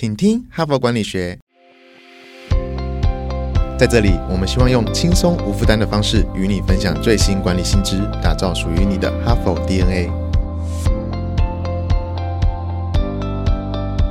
请听哈佛管理学。在这里，我们希望用轻松无负担的方式与你分享最新管理新知，打造属于你的哈佛 DNA。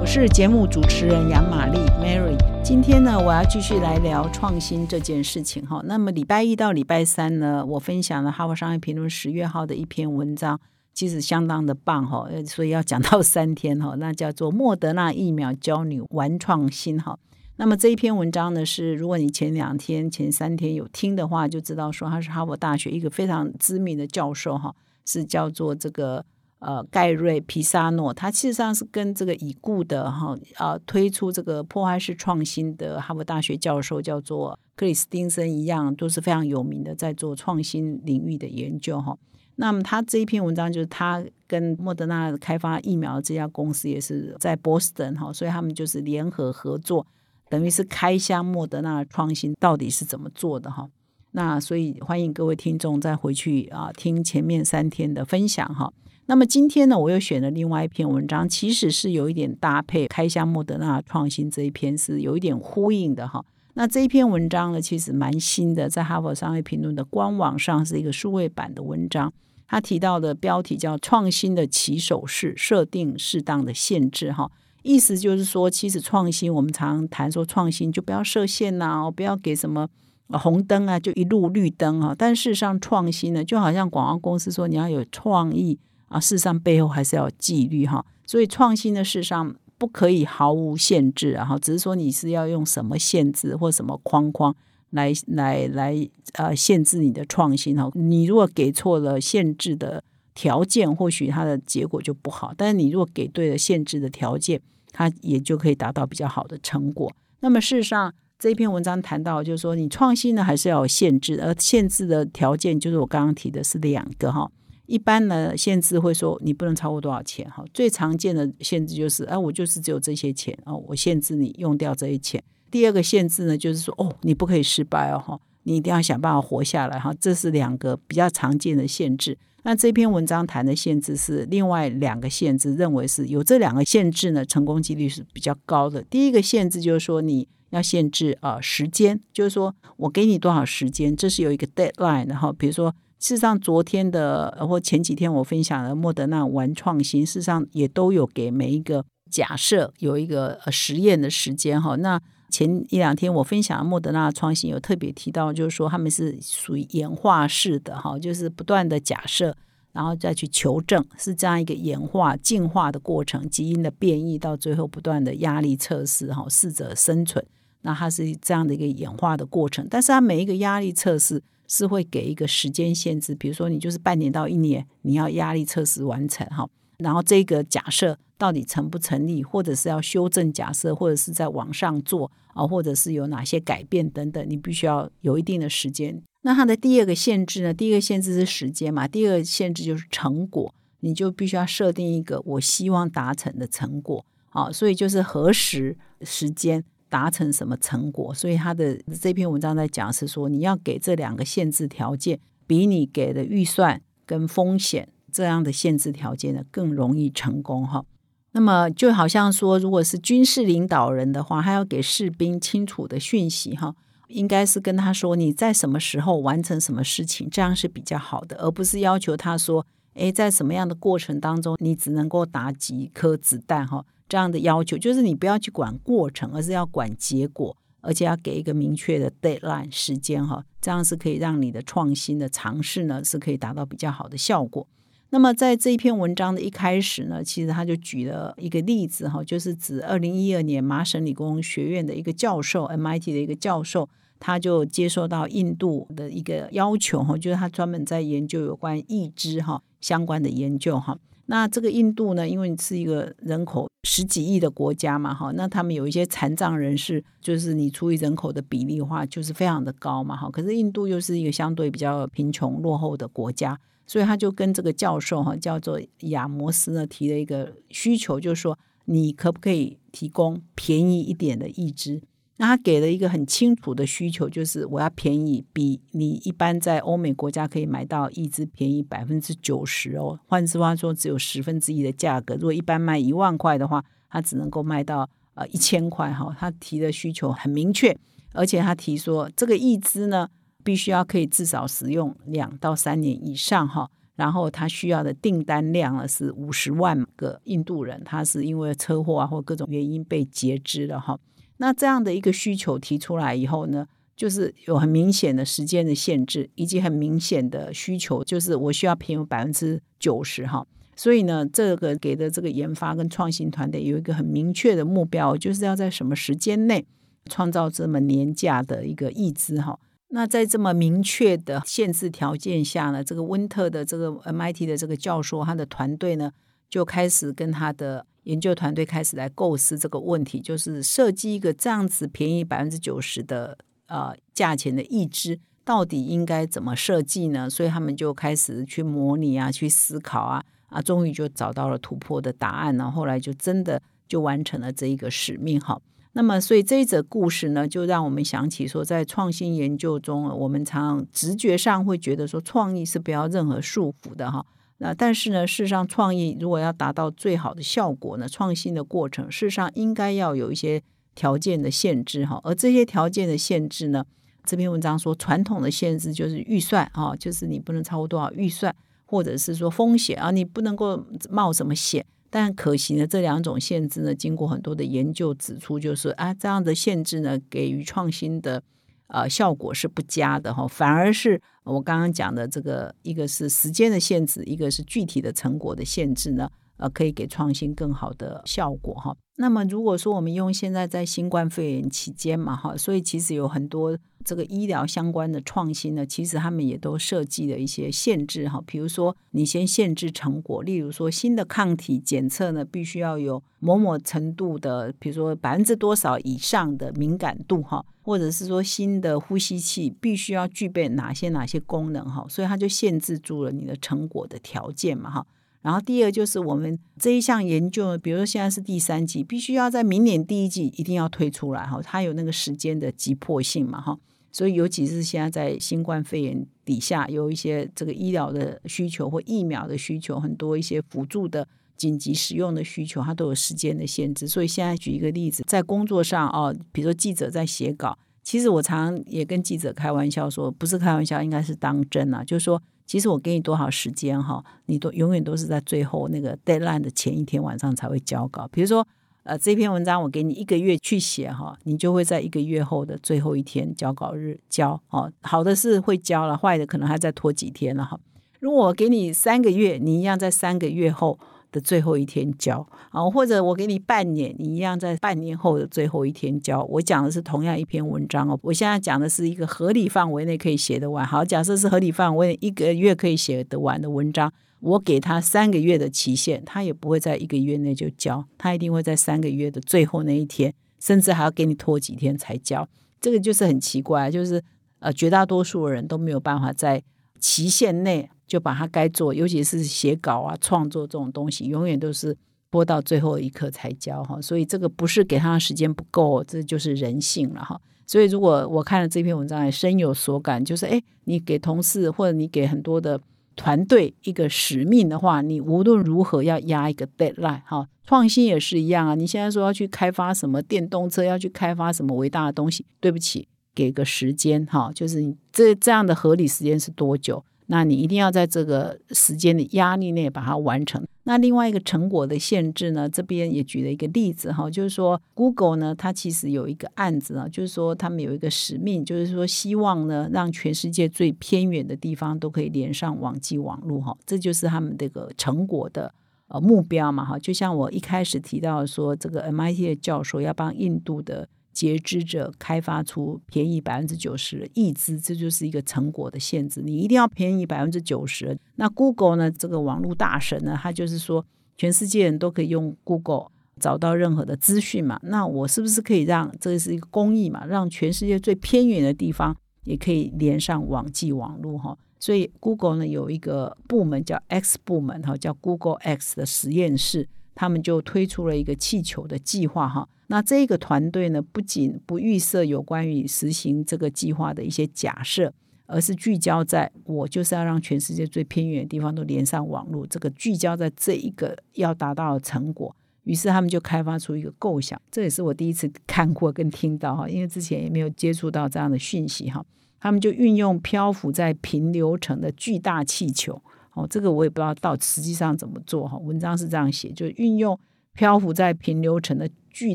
我是节目主持人杨玛丽 Mary。今天呢，我要继续来聊创新这件事情哈。那么礼拜一到礼拜三呢，我分享了《哈佛商业评论》十月号的一篇文章，其实相当的棒哈。所以要讲到 三天哈，那叫做莫德纳疫苗教你玩创新哈。那么这一篇文章呢，是如果你前两天、前三天有听的话，就知道说他是哈佛大学一个非常知名的教授哈，是叫做这个呃盖瑞皮萨诺，他事实上是跟这个已故的哈啊推出这个破坏式创新的哈佛大学教授叫做克里斯汀森一样，都是非常有名的，在做创新领域的研究哈。那么他这一篇文章就是他跟莫德纳开发疫苗这家公司也是在波士顿哈，所以他们就是联合合作。等于是开箱莫德纳创新到底是怎么做的哈？那所以欢迎各位听众再回去啊听前面三天的分享哈。那么今天呢，我又选了另外一篇文章，其实是有一点搭配开箱莫德纳创新这一篇是有一点呼应的哈。那这一篇文章呢，其实蛮新的，在哈佛商业评论的官网上是一个数位版的文章，他提到的标题叫“创新的起手式，设定适当的限制”哈。意思就是说，其实创新，我们常常谈说创新，就不要设限呐，不要给什么红灯啊，就一路绿灯啊。但事实上，创新呢，就好像广告公司说你要有创意啊，事实上背后还是要纪律哈。所以创新的事实上不可以毫无限制啊，只是说你是要用什么限制或什么框框来来来呃限制你的创新哈。你如果给错了限制的条件，或许它的结果就不好。但是你如果给对了限制的条件，它也就可以达到比较好的成果。那么事实上，这篇文章谈到，就是说你创新呢还是要有限制，而限制的条件就是我刚刚提的是两个哈。一般呢，限制会说你不能超过多少钱哈。最常见的限制就是，哎，我就是只有这些钱哦，我限制你用掉这些钱。第二个限制呢，就是说，哦，你不可以失败哦哈，你一定要想办法活下来哈。这是两个比较常见的限制。那这篇文章谈的限制是另外两个限制，认为是有这两个限制呢，成功几率是比较高的。第一个限制就是说你要限制啊时间，就是说我给你多少时间，这是有一个 deadline。然后比如说，事实上昨天的或前几天我分享的莫德纳玩创新，事实上也都有给每一个假设有一个呃实验的时间哈。那前一两天我分享莫德纳创新有特别提到，就是说他们是属于演化式的哈，就是不断的假设，然后再去求证，是这样一个演化进化的过程，基因的变异到最后不断的压力测试哈，适者生存，那它是这样的一个演化的过程。但是它每一个压力测试是会给一个时间限制，比如说你就是半年到一年，你要压力测试完成哈。然后这个假设到底成不成立，或者是要修正假设，或者是在往上做啊，或者是有哪些改变等等，你必须要有一定的时间。那它的第二个限制呢？第一个限制是时间嘛，第二个限制就是成果，你就必须要设定一个我希望达成的成果。好，所以就是何时时间达成什么成果。所以他的这篇文章在讲是说，你要给这两个限制条件，比你给的预算跟风险。这样的限制条件呢，更容易成功哈。那么就好像说，如果是军事领导人的话，他要给士兵清楚的讯息哈，应该是跟他说你在什么时候完成什么事情，这样是比较好的，而不是要求他说，诶，在什么样的过程当中，你只能够打几颗子弹哈。这样的要求就是你不要去管过程，而是要管结果，而且要给一个明确的 deadline 时间哈，这样是可以让你的创新的尝试呢，是可以达到比较好的效果。那么在这一篇文章的一开始呢，其实他就举了一个例子哈，就是指二零一二年麻省理工学院的一个教授，MIT 的一个教授，他就接受到印度的一个要求哈，就是他专门在研究有关义肢哈相关的研究哈。那这个印度呢，因为你是一个人口十几亿的国家嘛哈，那他们有一些残障人士，就是你除以人口的比例的话，就是非常的高嘛哈。可是印度又是一个相对比较贫穷落后的国家。所以他就跟这个教授哈叫做亚摩斯呢提了一个需求，就是说你可不可以提供便宜一点的义肢？那他给了一个很清楚的需求，就是我要便宜，比你一般在欧美国家可以买到义肢便宜百分之九十哦。换句话说，只有十分之一的价格。如果一般卖一万块的话，他只能够卖到呃一千块哈。他提的需求很明确，而且他提说这个义肢呢必须要可以至少使用两到三年以上哈。然后他需要的订单量呢是五十万个印度人，他是因为车祸啊或各种原因被截肢了哈。那这样的一个需求提出来以后呢，就是有很明显的时间的限制，以及很明显的需求，就是我需要平百分之九十哈。所以呢，这个给的这个研发跟创新团队有一个很明确的目标，就是要在什么时间内创造这么廉价的一个义资哈。那在这么明确的限制条件下呢，这个温特的这个 MIT 的这个教授，他的团队呢就开始跟他的研究团队开始来构思这个问题，就是设计一个这样子便宜百分之九十的呃价钱的义肢，到底应该怎么设计呢？所以他们就开始去模拟啊，去思考啊，啊，终于就找到了突破的答案，然后后来就真的就完成了这一个使命哈。那么，所以这一则故事呢，就让我们想起说，在创新研究中，我们常直觉上会觉得说，创意是不要任何束缚的哈。那但是呢，事实上，创意如果要达到最好的效果呢，创新的过程事实上应该要有一些条件的限制哈。而这些条件的限制呢，这篇文章说，传统的限制就是预算啊，就是你不能超过多少预算，或者是说风险啊，你不能够冒什么险。但可行的这两种限制呢，经过很多的研究指出，就是啊，这样的限制呢，给予创新的呃效果是不佳的哈，反而是我刚刚讲的这个，一个是时间的限制，一个是具体的成果的限制呢。呃，可以给创新更好的效果哈。那么，如果说我们用现在在新冠肺炎期间嘛哈，所以其实有很多这个医疗相关的创新呢，其实他们也都设计了一些限制哈。比如说，你先限制成果，例如说新的抗体检测呢，必须要有某某程度的，比如说百分之多少以上的敏感度哈，或者是说新的呼吸器必须要具备哪些哪些功能哈，所以它就限制住了你的成果的条件嘛哈。然后第二就是我们这一项研究，比如说现在是第三季，必须要在明年第一季一定要推出来哈，它有那个时间的急迫性嘛哈，所以尤其是现在在新冠肺炎底下，有一些这个医疗的需求或疫苗的需求，很多一些辅助的紧急使用的需求，它都有时间的限制。所以现在举一个例子，在工作上哦，比如说记者在写稿，其实我常也跟记者开玩笑说，不是开玩笑，应该是当真啊，就是说。其实我给你多少时间哈，你都永远都是在最后那个 deadline 的前一天晚上才会交稿。比如说，呃，这篇文章我给你一个月去写哈，你就会在一个月后的最后一天交稿日交哦。好的是会交了，坏的可能还再拖几天了哈。如果我给你三个月，你一样在三个月后。的最后一天交啊，或者我给你半年，你一样在半年后的最后一天交。我讲的是同样一篇文章哦，我现在讲的是一个合理范围内可以写得完。好，假设是合理范围一个月可以写得完的文章，我给他三个月的期限，他也不会在一个月内就交，他一定会在三个月的最后那一天，甚至还要给你拖几天才交。这个就是很奇怪，就是呃，绝大多数人都没有办法在期限内。就把它该做，尤其是写稿啊、创作这种东西，永远都是播到最后一刻才交哈。所以这个不是给他的时间不够，这就是人性了哈。所以如果我看了这篇文章，也深有所感，就是哎，你给同事或者你给很多的团队一个使命的话，你无论如何要压一个 deadline 哈。创新也是一样啊，你现在说要去开发什么电动车，要去开发什么伟大的东西，对不起，给个时间哈，就是这这样的合理时间是多久？那你一定要在这个时间的压力内把它完成。那另外一个成果的限制呢？这边也举了一个例子哈，就是说 Google 呢，它其实有一个案子啊，就是说他们有一个使命，就是说希望呢，让全世界最偏远的地方都可以连上网际网络哈，这就是他们这个成果的呃目标嘛哈。就像我一开始提到说，这个 MIT 的教授要帮印度的。截肢者开发出便宜百分之九十的义资，这就是一个成果的限制。你一定要便宜百分之九十。那 Google 呢？这个网络大神呢？他就是说，全世界人都可以用 Google 找到任何的资讯嘛。那我是不是可以让这是一个公益嘛？让全世界最偏远的地方也可以连上网际网络哈？所以 Google 呢有一个部门叫 X 部门哈，叫 Google X 的实验室。他们就推出了一个气球的计划，哈。那这个团队呢，不仅不预设有关于实行这个计划的一些假设，而是聚焦在我就是要让全世界最偏远的地方都连上网络，这个聚焦在这一个要达到的成果。于是他们就开发出一个构想，这也是我第一次看过跟听到哈，因为之前也没有接触到这样的讯息哈。他们就运用漂浮在平流层的巨大气球，哦，这个我也不知道到实际上怎么做哈。文章是这样写，就是运用漂浮在平流层的巨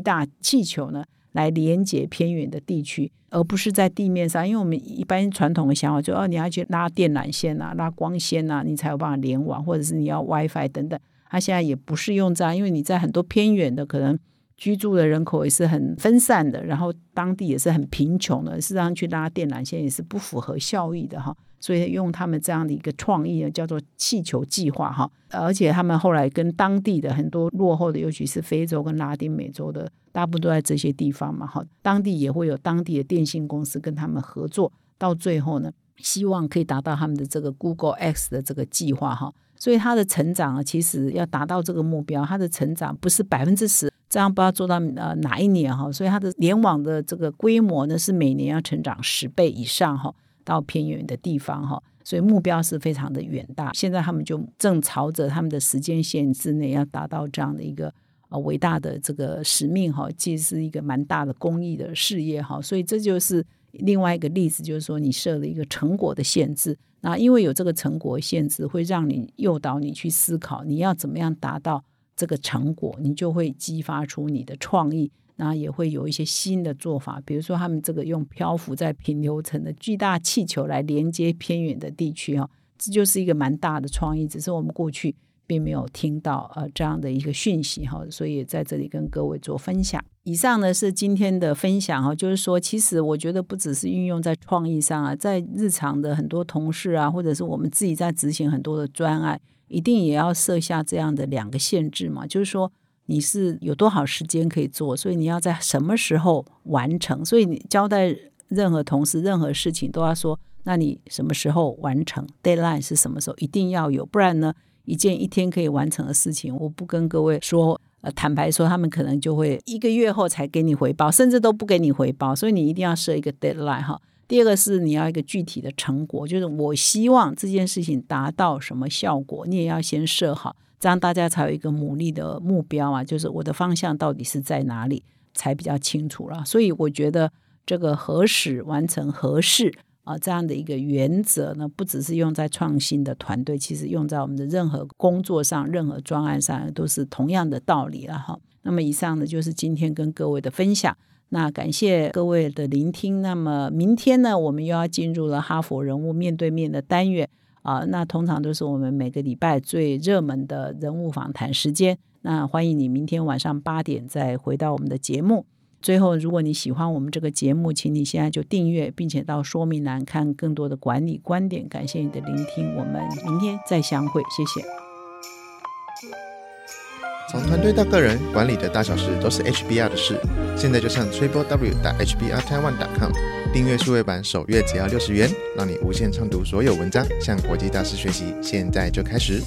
大气球呢，来连接偏远的地区，而不是在地面上。因为我们一般传统的想法就哦，你要去拉电缆线啊，拉光纤啊，你才有办法联网，或者是你要 WiFi 等等。它现在也不是用这样，因为你在很多偏远的可能。居住的人口也是很分散的，然后当地也是很贫穷的，事实上去拉电缆线也是不符合效益的哈。所以用他们这样的一个创意呢，叫做气球计划哈。而且他们后来跟当地的很多落后的，尤其是非洲跟拉丁美洲的，大部分都在这些地方嘛哈。当地也会有当地的电信公司跟他们合作，到最后呢，希望可以达到他们的这个 Google X 的这个计划哈。所以它的成长啊，其实要达到这个目标，它的成长不是百分之十。这样不知道做到呃哪一年哈，所以它的联网的这个规模呢是每年要成长十倍以上哈，到偏远的地方哈，所以目标是非常的远大。现在他们就正朝着他们的时间线之内要达到这样的一个呃伟大的这个使命哈，既是一个蛮大的公益的事业哈，所以这就是另外一个例子，就是说你设了一个成果的限制，那因为有这个成果限制，会让你诱导你去思考你要怎么样达到。这个成果，你就会激发出你的创意，那也会有一些新的做法。比如说，他们这个用漂浮在平流层的巨大气球来连接偏远的地区，哦，这就是一个蛮大的创意。只是我们过去并没有听到呃这样的一个讯息，哈，所以在这里跟各位做分享。以上呢是今天的分享，哈，就是说，其实我觉得不只是运用在创意上啊，在日常的很多同事啊，或者是我们自己在执行很多的专案。一定也要设下这样的两个限制嘛，就是说你是有多少时间可以做，所以你要在什么时候完成。所以你交代任何同事任何事情都要说，那你什么时候完成？Deadline 是什么时候？一定要有，不然呢，一件一天可以完成的事情，我不跟各位说，呃，坦白说，他们可能就会一个月后才给你回报，甚至都不给你回报。所以你一定要设一个 Deadline 哈。第二个是你要一个具体的成果，就是我希望这件事情达到什么效果，你也要先设好，这样大家才有一个努力的目标啊。就是我的方向到底是在哪里，才比较清楚了。所以我觉得这个何时完成何事啊，这样的一个原则呢，不只是用在创新的团队，其实用在我们的任何工作上、任何专案上都是同样的道理了哈。那么以上呢，就是今天跟各位的分享。那感谢各位的聆听。那么明天呢，我们又要进入了哈佛人物面对面的单元啊。那通常都是我们每个礼拜最热门的人物访谈时间。那欢迎你明天晚上八点再回到我们的节目。最后，如果你喜欢我们这个节目，请你现在就订阅，并且到说明栏看更多的管理观点。感谢你的聆听，我们明天再相会，谢谢。从团队到个人，管理的大小事都是 HBR 的事。现在就上 triplew.hbr-taiwan.com 订阅数位版，首月只要六十元，让你无限畅读所有文章，向国际大师学习。现在就开始。